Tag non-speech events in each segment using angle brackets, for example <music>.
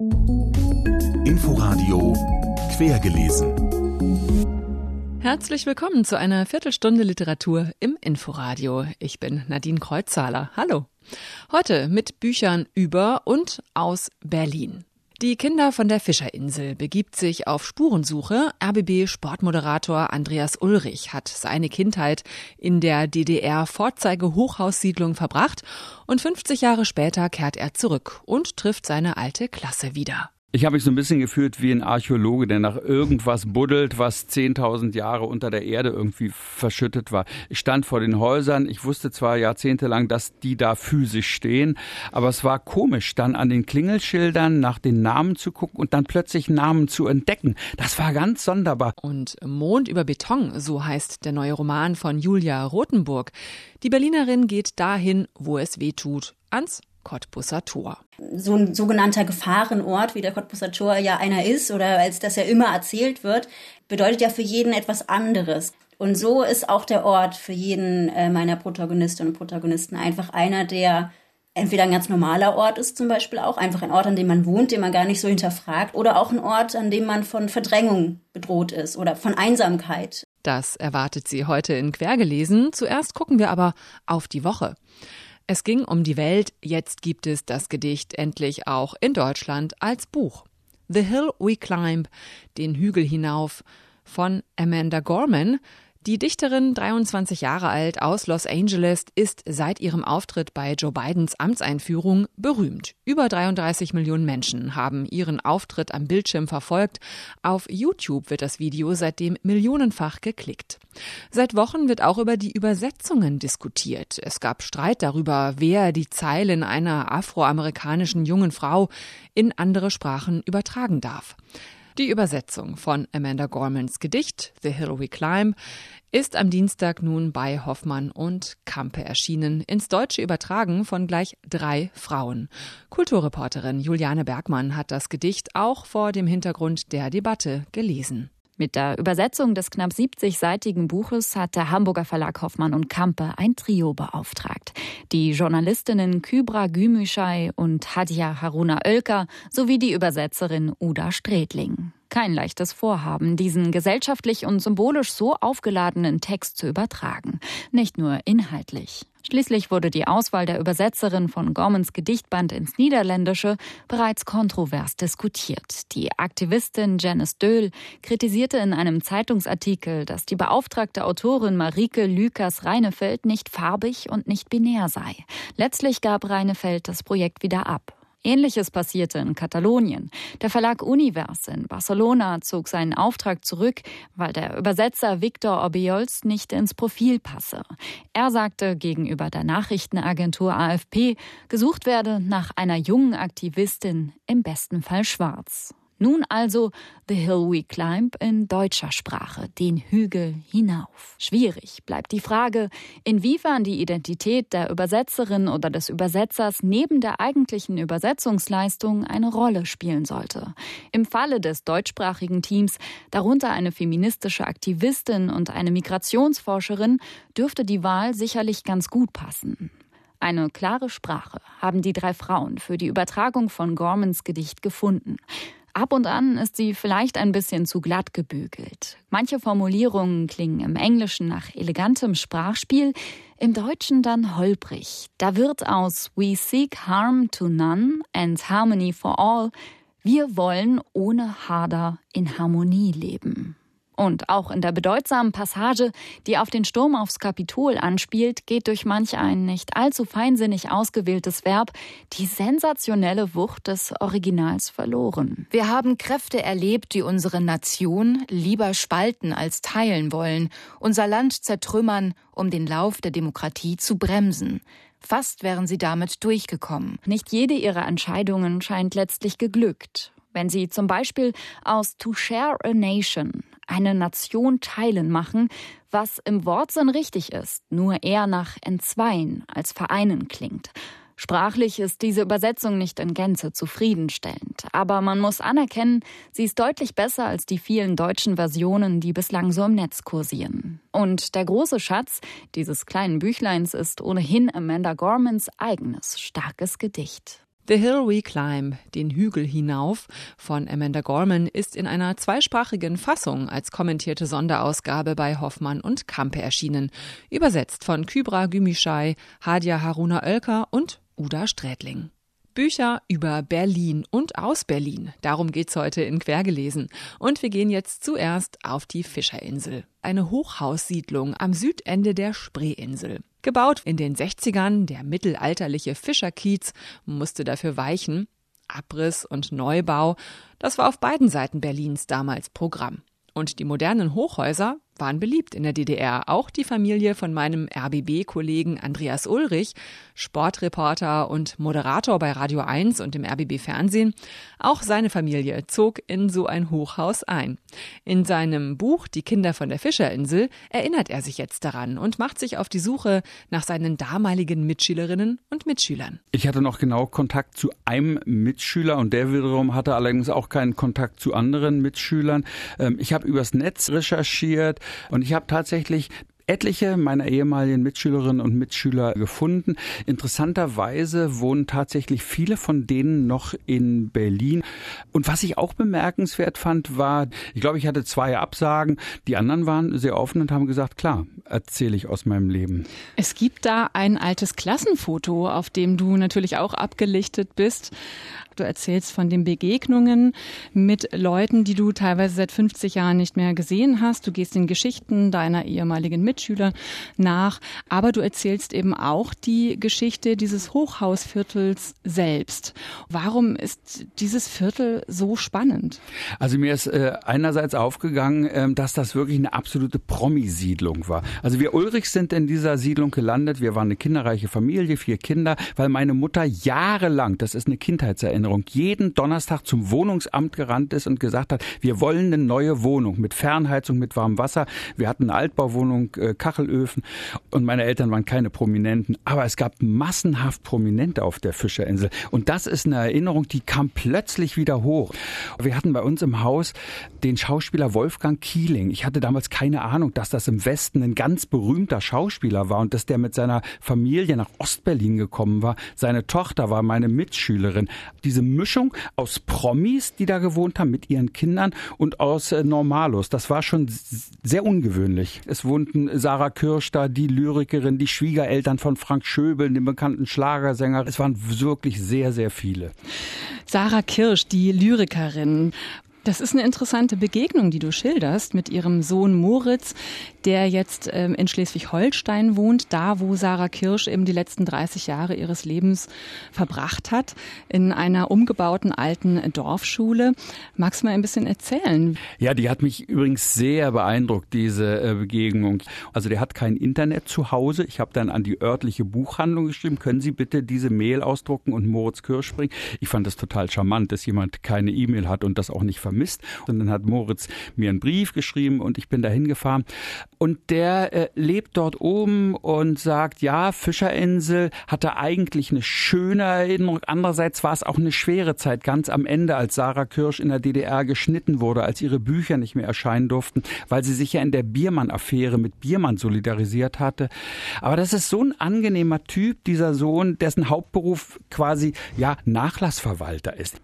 Inforadio Quergelesen. Herzlich willkommen zu einer Viertelstunde Literatur im Inforadio. Ich bin Nadine Kreuzzahler. Hallo. Heute mit Büchern über und aus Berlin. Die Kinder von der Fischerinsel begibt sich auf Spurensuche. RBB-Sportmoderator Andreas Ulrich hat seine Kindheit in der DDR-Vorzeige-Hochhaussiedlung verbracht und 50 Jahre später kehrt er zurück und trifft seine alte Klasse wieder. Ich habe mich so ein bisschen gefühlt wie ein Archäologe, der nach irgendwas buddelt, was 10.000 Jahre unter der Erde irgendwie verschüttet war. Ich stand vor den Häusern. Ich wusste zwar jahrzehntelang, dass die da physisch stehen, aber es war komisch, dann an den Klingelschildern nach den Namen zu gucken und dann plötzlich Namen zu entdecken. Das war ganz sonderbar. Und Mond über Beton, so heißt der neue Roman von Julia Rothenburg. Die Berlinerin geht dahin, wo es weh tut, ans Cottbusser Tor. So ein sogenannter Gefahrenort, wie der Cottbusser Tor ja einer ist oder als das ja immer erzählt wird, bedeutet ja für jeden etwas anderes. Und so ist auch der Ort für jeden äh, meiner Protagonistinnen und Protagonisten einfach einer, der entweder ein ganz normaler Ort ist, zum Beispiel auch einfach ein Ort, an dem man wohnt, den man gar nicht so hinterfragt, oder auch ein Ort, an dem man von Verdrängung bedroht ist oder von Einsamkeit. Das erwartet Sie heute in Quergelesen. Zuerst gucken wir aber auf die Woche. Es ging um die Welt, jetzt gibt es das Gedicht endlich auch in Deutschland als Buch. The Hill We Climb, den Hügel hinauf von Amanda Gorman, die Dichterin, 23 Jahre alt aus Los Angeles, ist seit ihrem Auftritt bei Joe Bidens Amtseinführung berühmt. Über 33 Millionen Menschen haben ihren Auftritt am Bildschirm verfolgt. Auf YouTube wird das Video seitdem millionenfach geklickt. Seit Wochen wird auch über die Übersetzungen diskutiert. Es gab Streit darüber, wer die Zeilen einer afroamerikanischen jungen Frau in andere Sprachen übertragen darf. Die Übersetzung von Amanda Gormans Gedicht The Hill We Climb ist am Dienstag nun bei Hoffmann und Kampe erschienen, ins Deutsche übertragen von gleich drei Frauen. Kulturreporterin Juliane Bergmann hat das Gedicht auch vor dem Hintergrund der Debatte gelesen. Mit der Übersetzung des knapp 70-seitigen Buches hat der Hamburger Verlag Hoffmann und Kampe ein Trio beauftragt. Die Journalistinnen Kybra Gümüşay und Hadja Haruna Oelker sowie die Übersetzerin Uda Stredling. Kein leichtes Vorhaben, diesen gesellschaftlich und symbolisch so aufgeladenen Text zu übertragen. Nicht nur inhaltlich. Schließlich wurde die Auswahl der Übersetzerin von Gormans Gedichtband ins Niederländische bereits kontrovers diskutiert. Die Aktivistin Janice Döhl kritisierte in einem Zeitungsartikel, dass die beauftragte Autorin Marike Lükas Reinefeld nicht farbig und nicht binär sei. Letztlich gab Reinefeld das Projekt wieder ab. Ähnliches passierte in Katalonien. Der Verlag Univers in Barcelona zog seinen Auftrag zurück, weil der Übersetzer Victor Obiols nicht ins Profil passe. Er sagte gegenüber der Nachrichtenagentur AFP, gesucht werde nach einer jungen Aktivistin, im besten Fall schwarz. Nun also The Hill We Climb in deutscher Sprache, den Hügel hinauf. Schwierig bleibt die Frage, inwiefern die Identität der Übersetzerin oder des Übersetzers neben der eigentlichen Übersetzungsleistung eine Rolle spielen sollte. Im Falle des deutschsprachigen Teams, darunter eine feministische Aktivistin und eine Migrationsforscherin, dürfte die Wahl sicherlich ganz gut passen. Eine klare Sprache haben die drei Frauen für die Übertragung von Gormans Gedicht gefunden. Ab und an ist sie vielleicht ein bisschen zu glatt gebügelt. Manche Formulierungen klingen im Englischen nach elegantem Sprachspiel, im Deutschen dann holprig. Da wird aus We seek harm to none and harmony for all wir wollen ohne Hader in Harmonie leben. Und auch in der bedeutsamen Passage, die auf den Sturm aufs Kapitol anspielt, geht durch manch ein nicht allzu feinsinnig ausgewähltes Verb die sensationelle Wucht des Originals verloren. Wir haben Kräfte erlebt, die unsere Nation lieber spalten als teilen wollen, unser Land zertrümmern, um den Lauf der Demokratie zu bremsen. Fast wären sie damit durchgekommen. Nicht jede ihrer Entscheidungen scheint letztlich geglückt. Wenn sie zum Beispiel aus To Share a Nation eine Nation teilen machen, was im Wortsinn richtig ist, nur eher nach entzweien als vereinen klingt. Sprachlich ist diese Übersetzung nicht in Gänze zufriedenstellend, aber man muss anerkennen, sie ist deutlich besser als die vielen deutschen Versionen, die bislang so im Netz kursieren. Und der große Schatz dieses kleinen Büchleins ist ohnehin Amanda Gormans eigenes starkes Gedicht. The Hill We Climb, den Hügel hinauf, von Amanda Gorman ist in einer zweisprachigen Fassung als kommentierte Sonderausgabe bei Hoffmann und Kampe erschienen, übersetzt von Kybra Gümüşay, Hadia Haruna Oelker und Uda Strätling. Bücher über Berlin und aus Berlin. Darum geht's heute in Quergelesen. Und wir gehen jetzt zuerst auf die Fischerinsel. Eine Hochhaussiedlung am Südende der Spreeinsel. Gebaut in den 60ern, der mittelalterliche Fischerkiez musste dafür weichen. Abriss und Neubau, das war auf beiden Seiten Berlins damals Programm. Und die modernen Hochhäuser waren beliebt in der DDR. Auch die Familie von meinem RBB-Kollegen Andreas Ulrich, Sportreporter und Moderator bei Radio 1 und im RBB Fernsehen, auch seine Familie zog in so ein Hochhaus ein. In seinem Buch Die Kinder von der Fischerinsel erinnert er sich jetzt daran und macht sich auf die Suche nach seinen damaligen Mitschülerinnen und Mitschülern. Ich hatte noch genau Kontakt zu einem Mitschüler und der wiederum hatte allerdings auch keinen Kontakt zu anderen Mitschülern. Ähm, ich habe übers Netz recherchiert, und ich habe tatsächlich etliche meiner ehemaligen Mitschülerinnen und Mitschüler gefunden. Interessanterweise wohnen tatsächlich viele von denen noch in Berlin. Und was ich auch bemerkenswert fand, war, ich glaube, ich hatte zwei Absagen. Die anderen waren sehr offen und haben gesagt, klar, erzähle ich aus meinem Leben. Es gibt da ein altes Klassenfoto, auf dem du natürlich auch abgelichtet bist. Du erzählst von den Begegnungen mit Leuten, die du teilweise seit 50 Jahren nicht mehr gesehen hast. Du gehst den Geschichten deiner ehemaligen Mitschüler nach, aber du erzählst eben auch die Geschichte dieses Hochhausviertels selbst. Warum ist dieses Viertel so spannend? Also mir ist äh, einerseits aufgegangen, äh, dass das wirklich eine absolute Promi-Siedlung war. Also wir Ulrichs sind in dieser Siedlung gelandet. Wir waren eine kinderreiche Familie, vier Kinder, weil meine Mutter jahrelang, das ist eine Kindheitserinnerung, Erinnerung jeden Donnerstag zum Wohnungsamt gerannt ist und gesagt hat, wir wollen eine neue Wohnung mit Fernheizung, mit warmem Wasser. Wir hatten eine Altbauwohnung, äh, Kachelöfen und meine Eltern waren keine Prominenten, aber es gab massenhaft Prominente auf der Fischerinsel und das ist eine Erinnerung, die kam plötzlich wieder hoch. Wir hatten bei uns im Haus den Schauspieler Wolfgang Kieling. Ich hatte damals keine Ahnung, dass das im Westen ein ganz berühmter Schauspieler war und dass der mit seiner Familie nach Ostberlin gekommen war. Seine Tochter war meine Mitschülerin. Die diese Mischung aus Promis, die da gewohnt haben mit ihren Kindern und aus äh, Normalos. Das war schon sehr ungewöhnlich. Es wohnten Sarah Kirsch da, die Lyrikerin, die Schwiegereltern von Frank Schöbel, dem bekannten Schlagersänger. Es waren wirklich sehr, sehr viele. Sarah Kirsch, die Lyrikerin. Das ist eine interessante Begegnung, die du schilderst mit ihrem Sohn Moritz, der jetzt ähm, in Schleswig-Holstein wohnt, da wo Sarah Kirsch eben die letzten 30 Jahre ihres Lebens verbracht hat, in einer umgebauten alten Dorfschule. Magst du mal ein bisschen erzählen? Ja, die hat mich übrigens sehr beeindruckt, diese äh, Begegnung. Also der hat kein Internet zu Hause. Ich habe dann an die örtliche Buchhandlung geschrieben, können Sie bitte diese Mail ausdrucken und Moritz Kirsch bringen? Ich fand das total charmant, dass jemand keine E-Mail hat und das auch nicht vermisst. Und dann hat Moritz mir einen Brief geschrieben und ich bin da hingefahren. Und der äh, lebt dort oben und sagt, ja, Fischerinsel hatte eigentlich eine schöne Erinnerung. Andererseits war es auch eine schwere Zeit, ganz am Ende, als Sarah Kirsch in der DDR geschnitten wurde, als ihre Bücher nicht mehr erscheinen durften, weil sie sich ja in der Biermann-Affäre mit Biermann solidarisiert hatte. Aber das ist so ein angenehmer Typ, dieser Sohn, dessen Hauptberuf quasi, ja, Nachlassverwalter ist.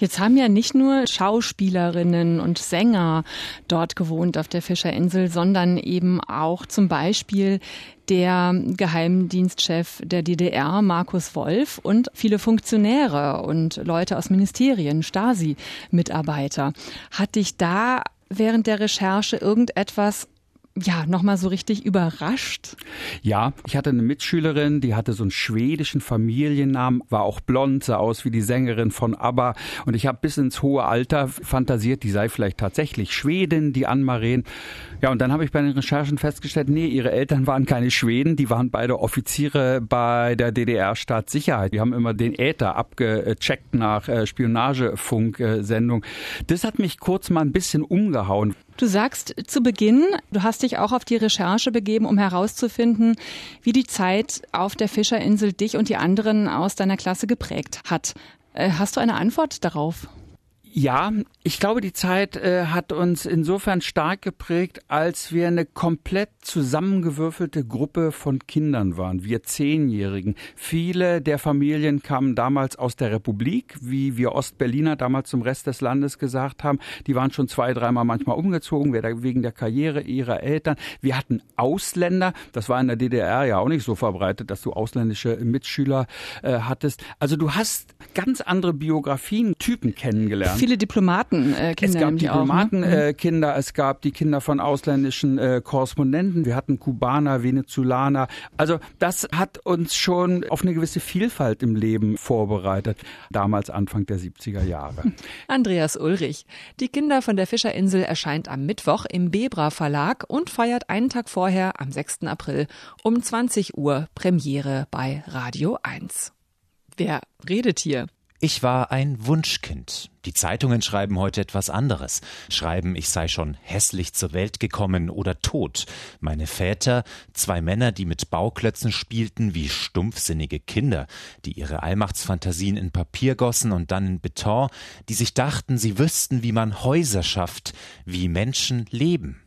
Jetzt haben ja nicht nur Schauspielerinnen und Sänger dort gewohnt auf der Fischerinsel, sondern eben auch zum Beispiel der Geheimdienstchef der DDR, Markus Wolf, und viele Funktionäre und Leute aus Ministerien, Stasi-Mitarbeiter. Hat dich da während der Recherche irgendetwas ja, nochmal so richtig überrascht? Ja, ich hatte eine Mitschülerin, die hatte so einen schwedischen Familiennamen, war auch blond, sah aus wie die Sängerin von ABBA und ich habe bis ins hohe Alter fantasiert, die sei vielleicht tatsächlich Schwedin, die Anmaren. Ja, und dann habe ich bei den Recherchen festgestellt, nee, ihre Eltern waren keine Schweden, die waren beide Offiziere bei der DDR-Staatssicherheit. Die haben immer den Äther abgecheckt nach äh, Spionagefunk-Sendung. Das hat mich kurz mal ein bisschen umgehauen. Du sagst zu Beginn, du hast dich auch auf die Recherche begeben, um herauszufinden, wie die Zeit auf der Fischerinsel dich und die anderen aus deiner Klasse geprägt hat. Äh, hast du eine Antwort darauf? Ja, ich glaube, die Zeit äh, hat uns insofern stark geprägt, als wir eine komplett zusammengewürfelte Gruppe von Kindern waren, wir Zehnjährigen. Viele der Familien kamen damals aus der Republik, wie wir Ostberliner damals zum Rest des Landes gesagt haben. Die waren schon zwei, dreimal manchmal umgezogen, wegen der Karriere ihrer Eltern. Wir hatten Ausländer, das war in der DDR ja auch nicht so verbreitet, dass du ausländische Mitschüler äh, hattest. Also du hast ganz andere Biografien, Typen kennengelernt viele Diplomatenkinder. Äh, es gab Diplomatenkinder, ne? äh, es gab die Kinder von ausländischen äh, Korrespondenten, wir hatten Kubaner, Venezolaner. Also das hat uns schon auf eine gewisse Vielfalt im Leben vorbereitet, damals Anfang der 70er Jahre. <laughs> Andreas Ulrich. Die Kinder von der Fischerinsel erscheint am Mittwoch im Bebra Verlag und feiert einen Tag vorher, am 6. April, um 20 Uhr Premiere bei Radio 1. Wer redet hier? Ich war ein Wunschkind. Die Zeitungen schreiben heute etwas anderes. Schreiben, ich sei schon hässlich zur Welt gekommen oder tot. Meine Väter, zwei Männer, die mit Bauklötzen spielten wie stumpfsinnige Kinder, die ihre Allmachtsfantasien in Papier gossen und dann in Beton, die sich dachten, sie wüssten, wie man Häuser schafft, wie Menschen leben.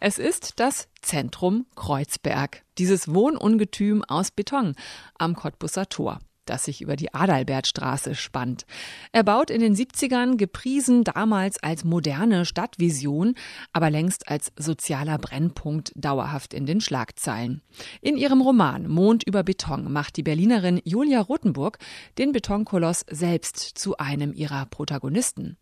Es ist das Zentrum Kreuzberg, dieses Wohnungetüm aus Beton am Cottbusser Tor das sich über die Adalbertstraße spannt. Er baut in den 70ern, gepriesen damals als moderne Stadtvision, aber längst als sozialer Brennpunkt dauerhaft in den Schlagzeilen. In ihrem Roman Mond über Beton macht die Berlinerin Julia Rothenburg den Betonkoloss selbst zu einem ihrer Protagonisten.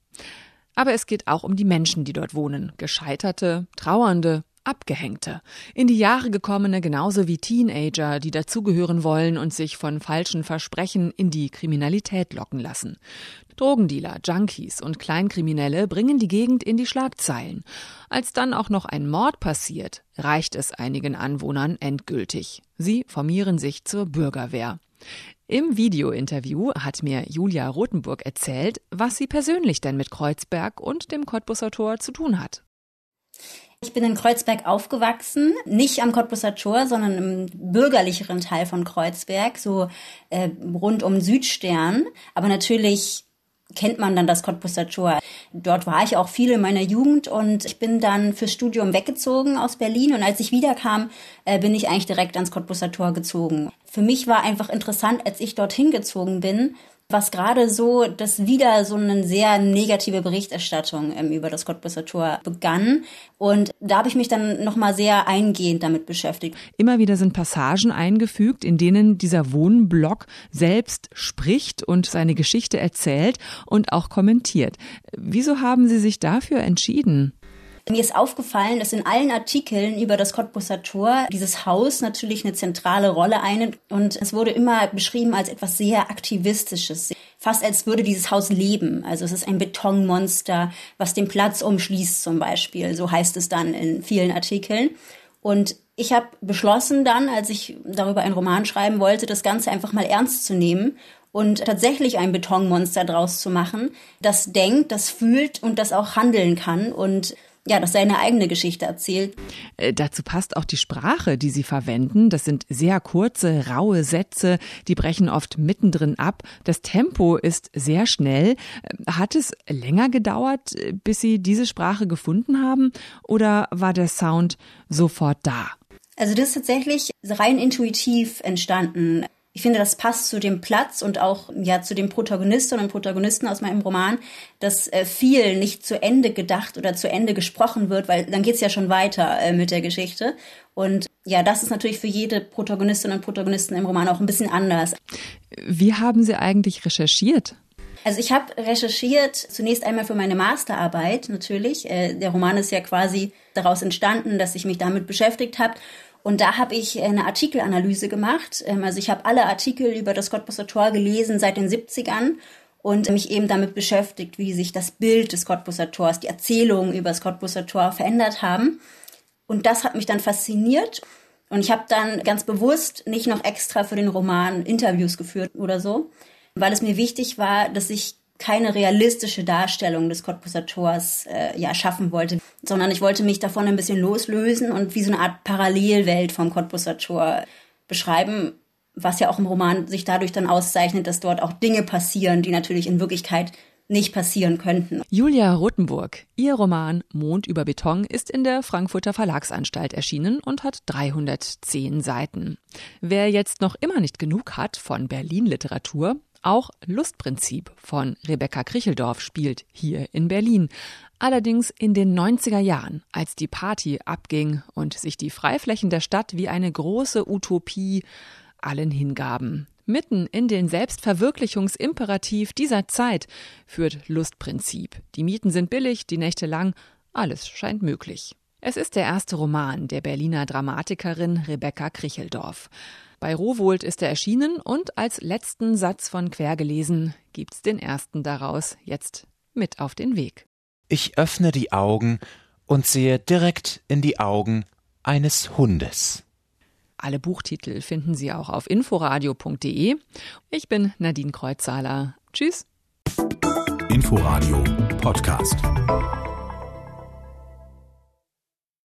Aber es geht auch um die Menschen, die dort wohnen. Gescheiterte, Trauernde, Abgehängte, in die Jahre gekommene genauso wie Teenager, die dazugehören wollen und sich von falschen Versprechen in die Kriminalität locken lassen. Drogendealer, Junkies und Kleinkriminelle bringen die Gegend in die Schlagzeilen. Als dann auch noch ein Mord passiert, reicht es einigen Anwohnern endgültig. Sie formieren sich zur Bürgerwehr. Im Videointerview hat mir Julia Rothenburg erzählt, was sie persönlich denn mit Kreuzberg und dem Cottbusser Tor zu tun hat. Ich bin in Kreuzberg aufgewachsen, nicht am Cottbusser Tor, sondern im bürgerlicheren Teil von Kreuzberg, so äh, rund um Südstern. Aber natürlich kennt man dann das Cottbusser Tor. Dort war ich auch viel in meiner Jugend und ich bin dann fürs Studium weggezogen aus Berlin und als ich wiederkam, äh, bin ich eigentlich direkt ans Cottbusser Tor gezogen. Für mich war einfach interessant, als ich dorthin gezogen bin, was gerade so, dass wieder so eine sehr negative Berichterstattung ähm, über das Cottbusser Tor begann. Und da habe ich mich dann nochmal sehr eingehend damit beschäftigt. Immer wieder sind Passagen eingefügt, in denen dieser Wohnblock selbst spricht und seine Geschichte erzählt und auch kommentiert. Wieso haben Sie sich dafür entschieden? Mir ist aufgefallen, dass in allen Artikeln über das Cottbusser Tor dieses Haus natürlich eine zentrale Rolle einnimmt und es wurde immer beschrieben als etwas sehr aktivistisches, fast als würde dieses Haus leben. Also es ist ein Betonmonster, was den Platz umschließt zum Beispiel, so heißt es dann in vielen Artikeln. Und ich habe beschlossen dann, als ich darüber einen Roman schreiben wollte, das Ganze einfach mal ernst zu nehmen und tatsächlich ein Betonmonster draus zu machen, das denkt, das fühlt und das auch handeln kann und ja, das seine eigene Geschichte erzählt. Äh, dazu passt auch die Sprache, die sie verwenden. Das sind sehr kurze, raue Sätze, die brechen oft mittendrin ab. Das Tempo ist sehr schnell. Äh, hat es länger gedauert, äh, bis Sie diese Sprache gefunden haben oder war der Sound sofort da? Also das ist tatsächlich rein intuitiv entstanden. Ich finde, das passt zu dem Platz und auch ja zu den Protagonistinnen und Protagonisten aus meinem Roman, dass äh, viel nicht zu Ende gedacht oder zu Ende gesprochen wird, weil dann geht's ja schon weiter äh, mit der Geschichte. Und ja, das ist natürlich für jede Protagonistin und Protagonisten im Roman auch ein bisschen anders. Wie haben Sie eigentlich recherchiert? Also ich habe recherchiert zunächst einmal für meine Masterarbeit natürlich. Äh, der Roman ist ja quasi daraus entstanden, dass ich mich damit beschäftigt habe und da habe ich eine Artikelanalyse gemacht. Ähm, also ich habe alle Artikel über das Cottbusser Tor gelesen seit den 70ern und mich eben damit beschäftigt, wie sich das Bild des Cottbusser Tors, die Erzählungen über das Cottbusser Tor verändert haben. Und das hat mich dann fasziniert. Und ich habe dann ganz bewusst nicht noch extra für den Roman Interviews geführt oder so, weil es mir wichtig war, dass ich keine realistische Darstellung des Cottbusser Tors äh, ja, schaffen wollte, sondern ich wollte mich davon ein bisschen loslösen und wie so eine Art Parallelwelt vom Cottbusser Tor beschreiben, was ja auch im Roman sich dadurch dann auszeichnet, dass dort auch Dinge passieren, die natürlich in Wirklichkeit nicht passieren könnten. Julia Rothenburg, ihr Roman Mond über Beton ist in der Frankfurter Verlagsanstalt erschienen und hat 310 Seiten. Wer jetzt noch immer nicht genug hat von Berlin Literatur, auch Lustprinzip von Rebecca Kricheldorf spielt hier in Berlin. Allerdings in den 90er Jahren, als die Party abging und sich die Freiflächen der Stadt wie eine große Utopie allen hingaben. Mitten in den Selbstverwirklichungsimperativ dieser Zeit führt Lustprinzip. Die Mieten sind billig, die Nächte lang, alles scheint möglich. Es ist der erste Roman der Berliner Dramatikerin Rebecca Kricheldorf. Bei Rowohlt ist er erschienen und als letzten Satz von Quergelesen gibt's den ersten daraus jetzt mit auf den Weg. Ich öffne die Augen und sehe direkt in die Augen eines Hundes. Alle Buchtitel finden Sie auch auf inforadio.de. Ich bin Nadine Kreuzzahler. Tschüss. Inforadio Podcast.